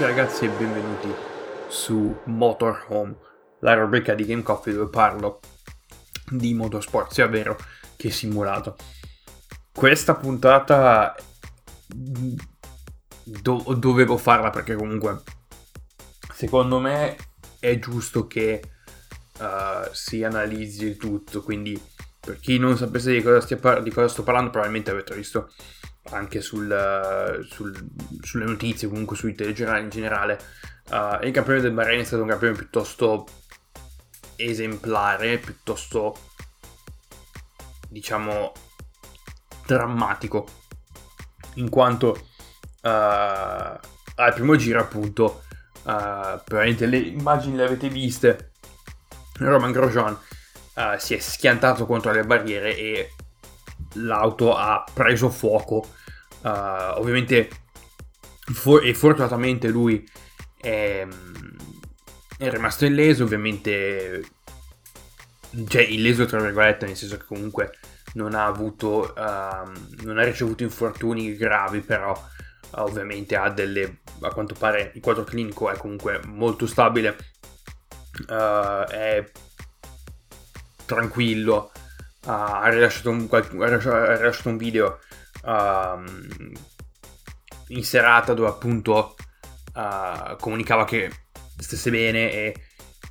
Tutti ragazzi e benvenuti su Motorhome, la rubrica di Game Coffee dove parlo di motorsport, sia vero che simulato. Questa puntata do- dovevo farla perché comunque secondo me è giusto che uh, si analizzi tutto, quindi per chi non sapesse di cosa, par- di cosa sto parlando probabilmente avete visto anche sul, sul, sulle notizie, comunque sui telegiornali in generale. Uh, il campione del Bahrain è stato un campione piuttosto esemplare, piuttosto diciamo drammatico, in quanto uh, al primo giro appunto, uh, probabilmente le immagini le avete viste, Roman Grosjean uh, si è schiantato contro le barriere e l'auto ha preso fuoco. Uh, ovviamente, for- e fortunatamente lui è, è, rimasto illeso. Ovviamente, cioè illeso tra virgolette, nel senso che comunque non ha avuto, uh, non ha ricevuto infortuni gravi, però uh, ovviamente ha delle, a quanto pare il quadro clinico è comunque molto stabile. è tranquillo ha, rilasciato un, ha, rilasciato un, video uh, in serata dove appunto uh, comunicava che stesse bene e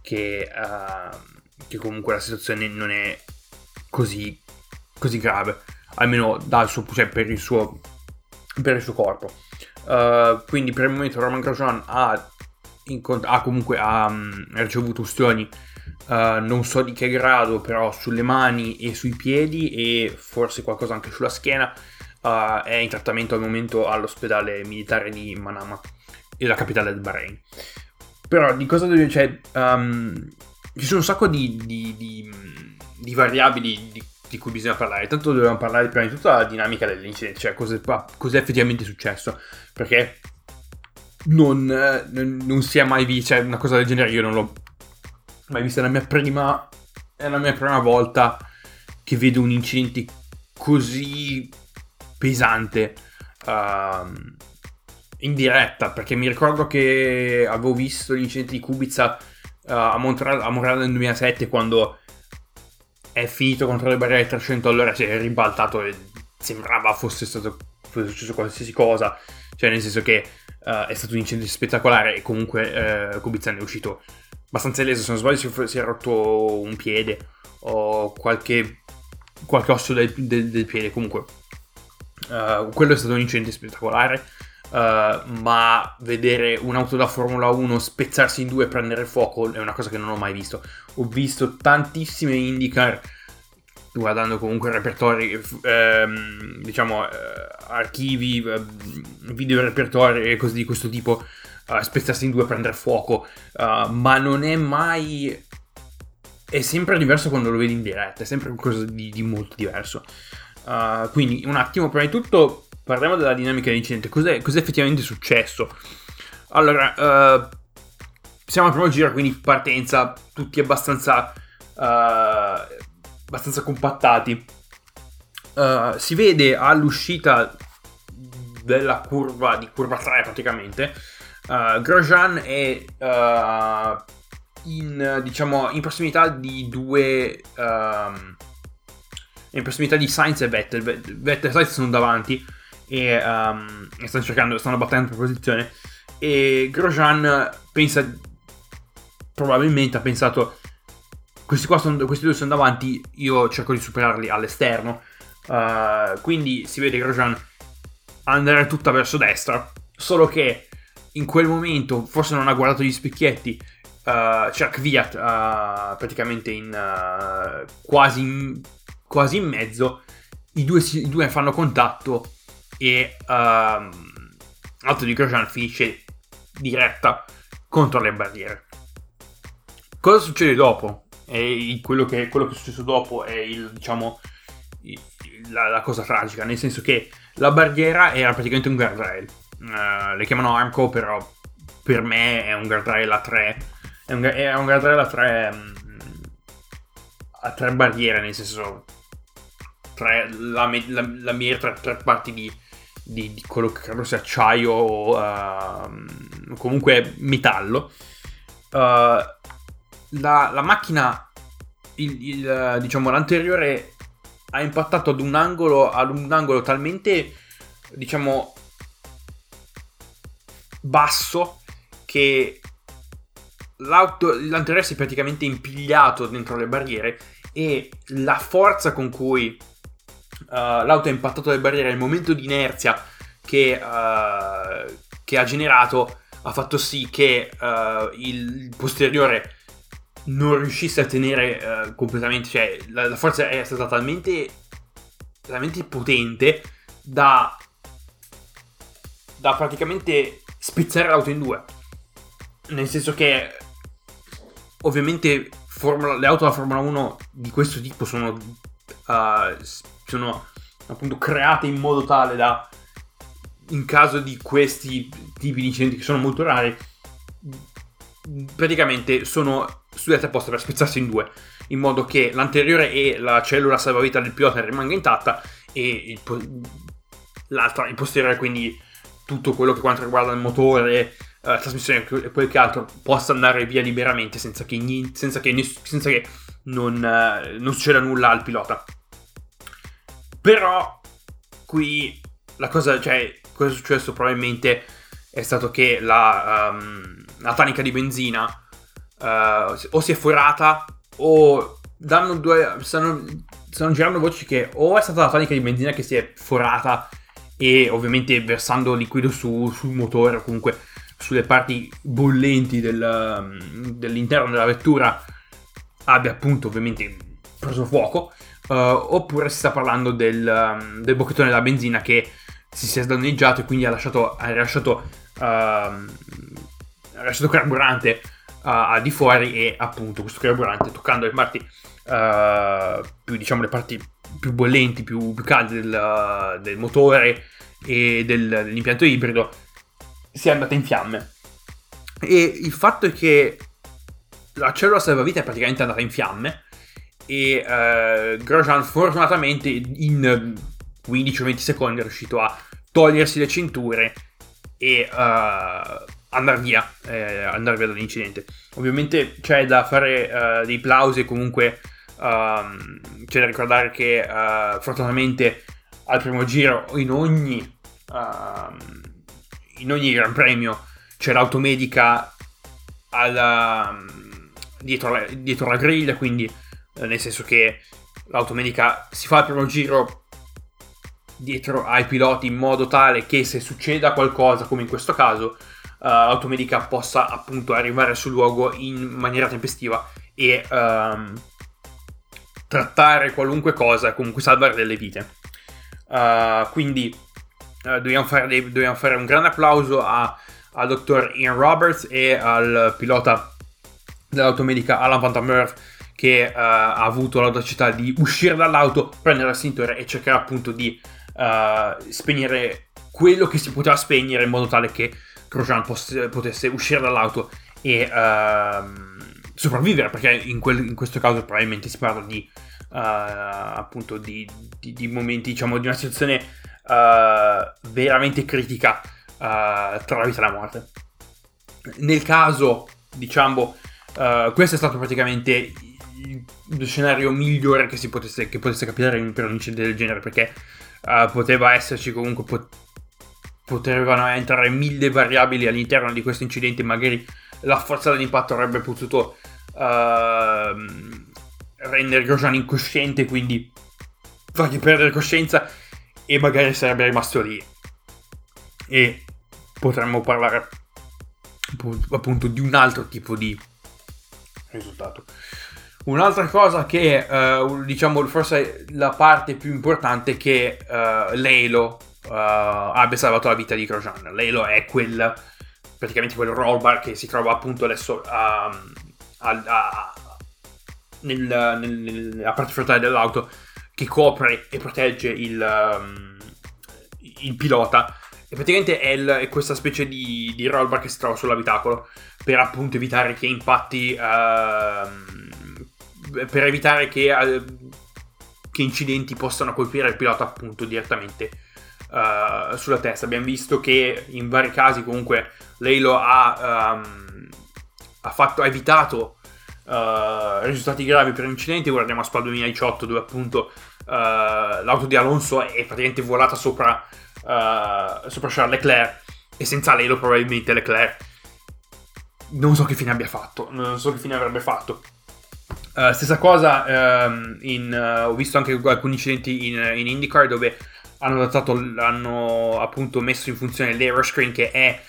che, che, comunque la situazione non è così, così grave, almeno suo, cioè per, il suo, per il suo corpo. Uh, quindi per il momento Roman Grosjean ha, ha comunque ha, um, ricevuto ustioni Uh, non so di che grado, però sulle mani e sui piedi e forse qualcosa anche sulla schiena. Uh, è in trattamento al momento all'ospedale militare di Manama, la capitale del Bahrain. Però di cosa deve... Cioè, um, ci sono un sacco di, di, di, di variabili di, cui bisogna parlare. Tanto dobbiamo parlare prima di tutto della dinamica dell'incidente, cioè cosa è effettivamente successo. Perché non, non, non si è mai visto, cioè una cosa del genere io non l'ho mai vista, è la mia prima, è la mia prima volta che vedo un incidente così pesante uh, in diretta, perché mi ricordo che avevo visto l'incidente di Kubica uh, a, Montreal, a Montreal nel 2007 quando è finito contro le barriere 300 allora si è ribaltato e sembrava fosse stato fosse successo qualsiasi cosa, cioè nel senso che uh, è stato un incidente spettacolare e comunque uh, Kubica ne è uscito abbastanza leso, se non sbaglio si, si è rotto un piede o qualche, qualche osso del, del, del, piede, comunque uh, quello è stato un incidente spettacolare, uh, ma vedere un'auto da Formula 1 spezzarsi in due e prendere fuoco è una cosa che non ho mai visto. Ho visto tantissime IndyCar guardando comunque repertori, ehm, diciamo, eh, archivi, eh, video repertori e cose di questo tipo, uh, spezzarsi in due, prendere fuoco, uh, ma non è mai... È sempre diverso quando lo vedi in diretta, è sempre qualcosa di, di molto diverso. Uh, quindi un attimo, prima di tutto parliamo della dinamica dell'incidente, cos'è, cos'è effettivamente successo? Allora, siamo al primo giro, quindi partenza, tutti abbastanza, abbastanza compattati. si vede all'uscita della curva, di curva 3 praticamente, Uh, Grosjean è uh, in, diciamo, in prossimità di due... Um, in prossimità di Sainz e Vettel. Vettel e Sainz sono davanti e, um, stanno cercando, stanno battendo per posizione. E Grosjean pensa, probabilmente ha pensato, questi, qua sono, questi due sono davanti, io cerco di superarli all'esterno. Uh, quindi si vede Grosjean andare tutta verso destra, solo che in quel momento forse non ha guardato gli specchietti. Uh, c'era Kvyat uh, praticamente in, uh, quasi, in, quasi in mezzo. I due, I due fanno contatto e uh, l'auto di Grosjean finisce diretta contro le barriere. Cosa succede dopo? Quello che, quello che è successo dopo è il, diciamo, la, la cosa tragica, nel senso che la barriera era praticamente un guardrail Uh, le chiamano Armco, però per me è un guardrail a 3. È un, è un guardrail a 3 um, a tre barriere, nel senso tre, la, la, la mia tre, tre parti di, di, di quello che credo sia acciaio o uh, comunque metallo. Uh, la, la, macchina, il, il, diciamo, l'anteriore ha impattato ad un angolo, ad un angolo talmente, diciamo, basso che l'anteriore si è praticamente impigliato dentro le barriere e la forza con cui uh, l'auto ha impattato le barriere, il momento di inerzia che, uh, che ha generato ha fatto sì che uh, il posteriore non riuscisse a tenere completamente, cioè la, la, forza è stata talmente, talmente potente da, da praticamente spezzare l'auto in due. Nel senso che ovviamente Formula, le auto da Formula 1 di questo tipo sono, uh, sono appunto create in modo tale da in caso di questi tipi di incidenti che sono molto rari praticamente sono studiate apposta per spezzarsi in due in modo che l'anteriore e la cellula salvavita del pilota rimanga intatta e il, l'altra, il posteriore quindi tutto quello che quanto riguarda il motore uh, trasmissione e quel che altro possa andare via liberamente senza che, senza che, senza che non, uh, non succeda nulla al pilota. Però qui la cosa, cioè, cosa è successo? Probabilmente è stato che la, um, la tanica di benzina uh, o si è forata o danno due, stanno, stanno girando voci che o è stata la tanica di benzina che si è forata e ovviamente versando liquido su, sul motore o comunque sulle parti bollenti del, dell'interno della vettura abbia appunto ovviamente preso fuoco uh, oppure si sta parlando del, del, bocchettone della benzina che si sia danneggiato e quindi ha lasciato, ha rilasciato, uh, ha lasciato carburante uh, di fuori e appunto questo carburante toccando le parti uh, più diciamo le parti più bollenti più, più calde del, del, motore e del, dell'impianto ibrido si è andata in fiamme. E il fatto è che la cellula salvavita è praticamente andata in fiamme e uh, Grosjean fortunatamente in 15-20 secondi è riuscito a togliersi le cinture e uh, andare via, eh, andare via dall'incidente. Ovviamente c'è da fare uh, dei plausi comunque um, c'è da ricordare che uh, fortunatamente al primo giro in ogni uh, in ogni Gran Premio c'è l'automedica alla, dietro, la, dietro la griglia, quindi eh, nel senso che l'automedica si fa il primo giro dietro ai piloti in modo tale che se succeda qualcosa, come in questo caso, uh, l'automedica possa appunto arrivare sul luogo in maniera tempestiva e um, trattare qualunque cosa comunque salvare delle vite. Uh, quindi uh, dobbiamo, fare dei, dobbiamo, fare un grande applauso al dottor Ian Roberts e al pilota dell'automedica Alan Van der che uh, ha avuto l'audacità di uscire dall'auto, prendere il sintore e cercare appunto di uh, spegnere quello che si poteva spegnere in modo tale che poss- potesse uscire dall'auto e uh, sopravvivere, perché in, quel, in, questo caso probabilmente si parla di appunto di, di, di momenti, diciamo, di una situazione veramente critica tra la vita e la morte. Nel caso, diciamo, uh, questo è stato praticamente lo scenario migliore che, si potesse, che potesse capitare per un incidente del genere, perché poteva esserci comunque... Pot- potevano entrare mille variabili all'interno di questo incidente, magari la forza dell'impatto avrebbe potuto rendere Grosjean incosciente, quindi fargli perdere coscienza e magari sarebbe rimasto lì e potremmo parlare appunto di un altro tipo di risultato. Un'altra cosa che uh, diciamo forse la parte più importante è che uh, Lelo uh, abbia salvato la vita di Grosjean. Lelo è quel praticamente quel rollbar che si trova appunto adesso um, a, a, nel, nel, nella parte frontale dell'auto che copre e protegge il, um, il pilota. E praticamente è, il, è, questa specie di, di rollbar che si trova sull'abitacolo per appunto evitare che impatti. Uh, per evitare che, uh, che, incidenti possano colpire il pilota appunto direttamente uh, sulla testa. Abbiamo visto che in vari casi comunque lei lo ha, um, ha, fatto, ha evitato uh, risultati gravi per incidenti. Guardiamo a Spa 2018 dove appunto uh, l'auto di Alonso è praticamente volata sopra, sopra Charles Leclerc e senza lei lo probabilmente Leclerc non so che fine abbia fatto, non so che fine avrebbe fatto. Uh, stessa cosa, um, in, uh, ho visto anche alcuni incidenti in, in IndyCar dove hanno, adattato, hanno appunto messo in funzione l'aeroscreen che è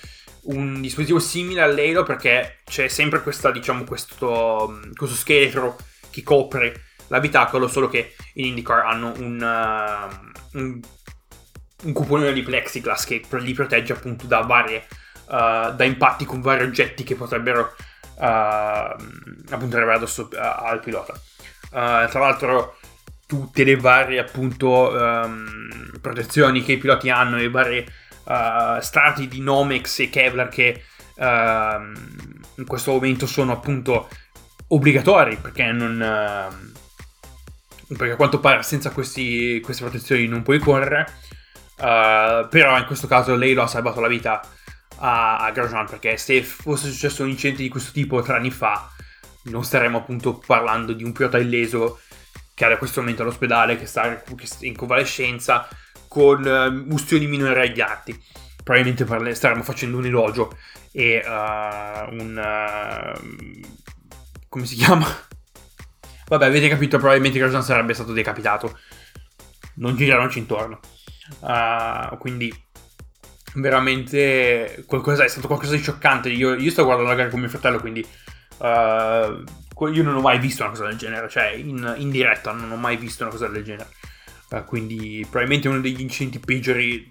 un dispositivo simile all'Halo perché c'è sempre questa, diciamo, questo, questo scheletro che copre l'abitacolo, solo che in IndyCar hanno un, uh, un, un cupolino di plexiglass che li protegge appunto da varie uh, da impatti con vari oggetti che potrebbero uh, appunto arrivare addosso uh, al pilota. tra l'altro tutte le varie appunto um, protezioni che i piloti hanno, i vari strati di Nomex e Kevlar che ehm, in questo momento sono appunto obbligatori perché non perché a quanto pare senza questi, queste protezioni non puoi correre. Uh, però in questo caso lei lo ha salvato la vita a, a Grosjean perché se fosse successo un incidente di questo tipo tre anni fa non staremmo appunto parlando di un pilota illeso che è da questo momento all'ospedale, che sta in convalescenza con uh, ustioni minori agli atti. Probabilmente parle- staremmo facendo un elogio e uh, un... Uh, come si chiama? Vabbè, avete capito, probabilmente Grosjean sarebbe stato decapitato. Non giriamoci intorno. Quindi veramente qualcosa, è stato qualcosa di scioccante. Io, io sto guardando la gara con mio fratello, quindi uh, io non ho mai visto una cosa del genere, cioè in, in diretta non ho mai visto una cosa del genere. Uh, quindi probabilmente uno degli incidenti peggiori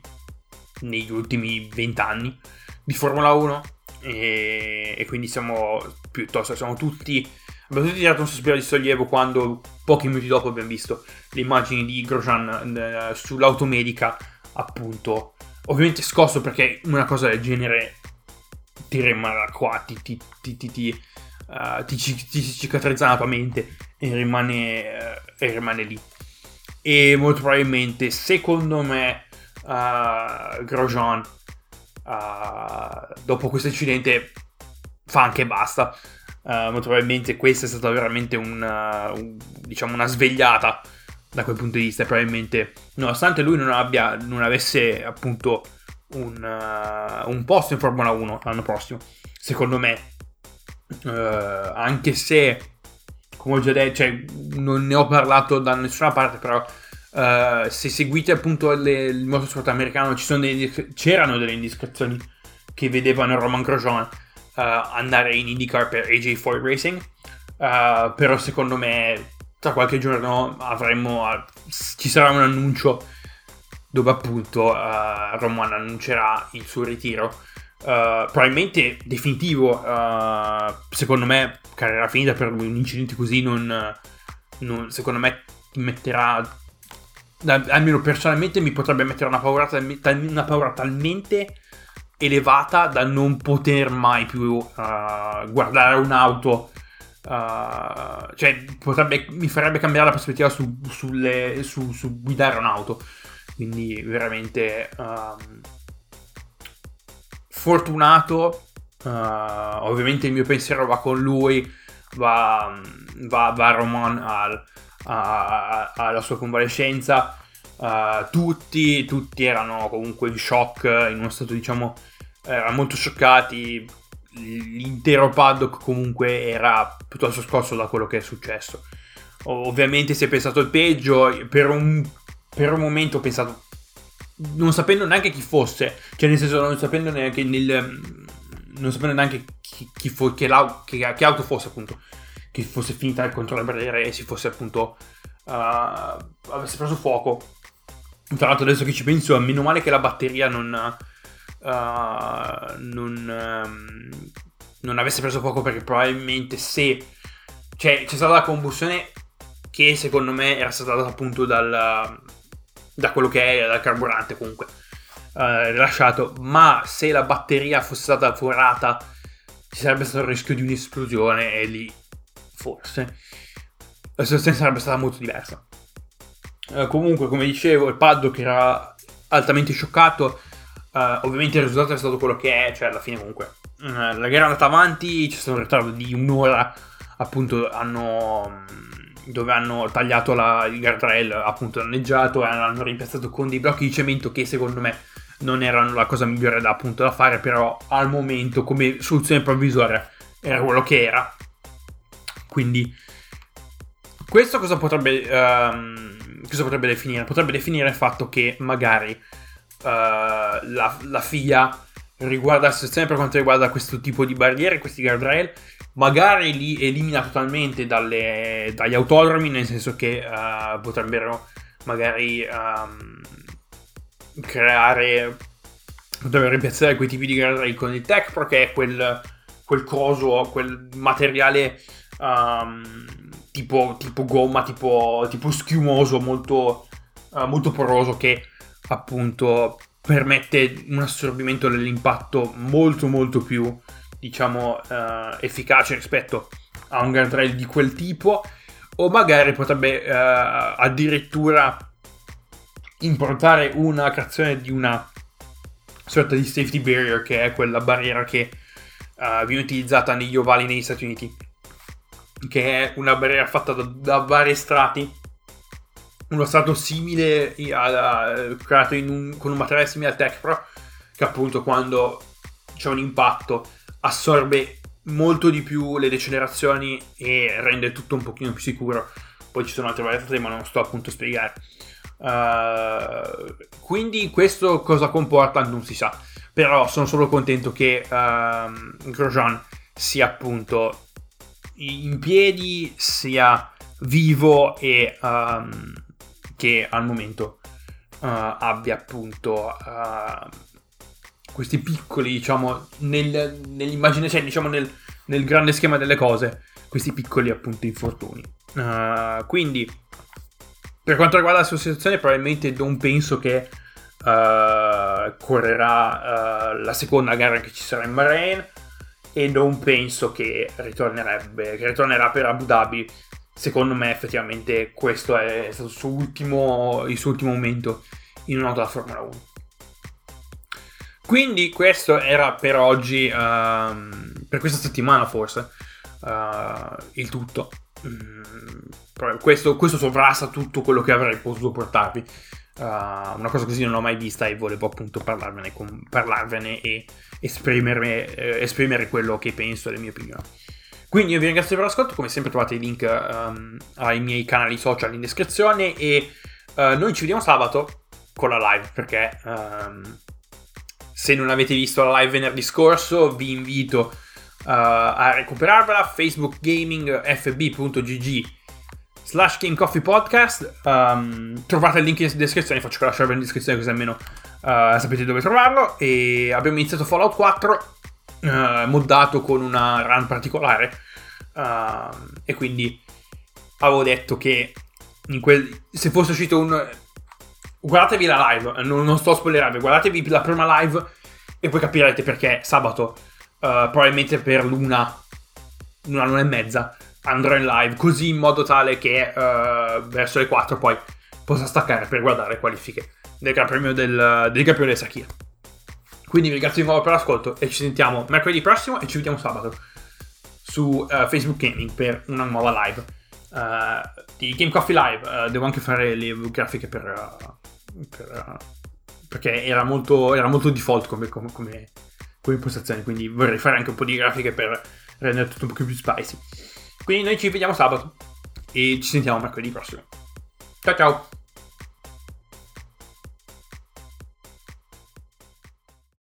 negli ultimi vent'anni di Formula 1 e, e, quindi siamo piuttosto, siamo tutti, abbiamo tutti tirato un sospiro di sollievo quando pochi minuti dopo abbiamo visto le immagini di Grosjean eh, sull'automedica appunto Ovviamente scosso perché una cosa del genere ti rimarrà qua, ti, ti, ti, ti, uh, ti, ti cicatrizza la tua mente e rimane, uh, e rimane lì. E molto probabilmente, secondo me, uh, Grosjean, dopo questo incidente, fa anche basta. Molto probabilmente questa è stata veramente un, un, diciamo una svegliata da quel punto di vista probabilmente nonostante lui non abbia non avesse appunto un, uh, un posto in Formula 1 l'anno prossimo secondo me uh, anche se come ho già detto cioè, non ne ho parlato da nessuna parte però uh, se seguite appunto le, il motorsport americano delle, c'erano delle indiscrezioni che vedevano Roman Grosjean andare in IndyCar per AJ4 Racing però secondo me tra qualche giorno avremo, ci sarà un annuncio dove appunto uh, Roman annuncerà il suo ritiro. Uh, probabilmente definitivo, uh, secondo me carriera finita per un incidente così non, non secondo me metterà almeno personalmente mi potrebbe mettere una paura, una paura talmente elevata da non poter mai più uh, guardare un'auto Uh, cioè, potrebbe, mi farebbe cambiare la prospettiva su, sulle, su, su guidare un'auto. Quindi, veramente um, fortunato. Uh, ovviamente, il mio pensiero va con lui, va, va, va Roman al, a, a, alla sua convalescenza. Uh, tutti, tutti erano comunque in shock, in uno stato, diciamo, erano molto scioccati l'intero paddock comunque era piuttosto scosso da quello che è successo. Ovviamente si è pensato il peggio, per un, per un momento ho pensato, non sapendo neanche chi fosse, cioè nel senso non sapendo neanche, nel, non sapendo neanche chi, chi fo, che, che, che, auto fosse appunto, che fosse finita contro la barriera e si fosse appunto, uh, avesse preso fuoco. Tra l'altro adesso che ci penso, meno male che la batteria non uh, non, um, non, avesse preso fuoco perché probabilmente se cioè c'è stata la combustione che secondo me era stata data appunto dal, da quello che è dal carburante comunque uh, rilasciato ma se la batteria fosse stata forata ci sarebbe stato il rischio di un'esplosione e lì forse la situazione sarebbe stata molto diversa uh, comunque come dicevo il paddock era altamente scioccato. Uh, ovviamente il risultato è stato quello che è, cioè alla fine comunque uh, la gara è andata avanti, c'è stato un ritardo di un'ora, appunto hanno dove hanno tagliato la, il guardrail appunto danneggiato e hanno rimpiazzato con dei blocchi di cemento che secondo me non erano la cosa migliore da, appunto da fare però al momento come soluzione provvisoria era quello che era quindi questo cosa potrebbe um, cosa potrebbe definire? Potrebbe definire il fatto che magari la, la FIA riguarda la situazione per quanto riguarda questo tipo di barriere, questi guardrail, magari li elimina totalmente dalle, dagli autodromi, nel senso che uh, potrebbero magari um, creare, potrebbero rimpiazzare quei tipi di guardrail con il tech, perché è quel, quel coso, quel materiale um, tipo, tipo, gomma, tipo, tipo schiumoso, molto, uh, molto poroso che appunto permette un assorbimento dell'impatto molto molto più diciamo uh, efficace rispetto a un guardrail di quel tipo o magari potrebbe uh, addirittura importare una creazione di una sorta di safety barrier che è quella barriera che uh, viene utilizzata negli ovali negli Stati Uniti che è una barriera fatta da, da vari strati uno strato simile a, creato un, con un materiale simile al Tech Pro che appunto quando c'è un impatto assorbe molto di più le decelerazioni e rende tutto un pochino più sicuro. Poi ci sono altre variazioni ma non sto appunto a spiegare. Uh, quindi questo cosa comporta? Non si sa. Però sono solo contento che uh, Grosjean sia appunto in piedi sia vivo e um, che al momento uh, abbia appunto uh, questi piccoli, diciamo, nel, nell'immagine, cioè, diciamo, nel, nel, grande schema delle cose, questi piccoli appunto infortuni. Uh, quindi, per quanto riguarda la sua situazione, probabilmente non penso che correrà la seconda gara che ci sarà in Bahrain e non penso che ritornerebbe, che ritornerà per Abu Dhabi secondo me effettivamente questo è stato il suo ultimo, il suo ultimo momento in un'auto da Formula 1. Quindi questo era per oggi, uh, per questa settimana forse, uh, il tutto. Mm, questo, questo, sovrasta tutto quello che avrei potuto portarvi. Uh, una cosa così non l'ho mai vista e volevo appunto parlarvene, parlarvene e esprimere, eh, esprimere quello che penso e le mie opinioni. Quindi io vi ringrazio per l'ascolto, come sempre trovate i link um, ai miei canali social in descrizione e uh, noi ci vediamo sabato con la live perché um, se non avete visto la live venerdì scorso vi invito uh, a recuperarvela. Facebook gaming fb.gg slash Game Coffee Podcast. Um, trovate il link in descrizione faccio lasciarvi in descrizione così almeno uh, sapete dove trovarlo. E abbiamo iniziato Fallout 4 uh, moddato con una run particolare uh, e quindi avevo detto che quel, se fosse uscito un guardatevi la live non, non sto a spoilerarvi guardatevi la prima live e poi capirete perché sabato uh, probabilmente per l'una una l'una e mezza andrò in live così in modo tale che uh, verso le 4 poi possa staccare per guardare qualifiche del Gran Premio del, del campione del Sakira quindi vi ringrazio di nuovo per l'ascolto e ci sentiamo mercoledì prossimo e ci vediamo sabato su uh, Facebook Gaming per una nuova live uh, di Game Coffee Live. Uh, devo anche fare le grafiche per, per perché era molto, era molto default come, come, come, come impostazione, quindi vorrei fare anche un po' di grafiche per rendere tutto un po' più spicy. Quindi noi ci vediamo sabato e ci sentiamo mercoledì prossimo. Ciao ciao!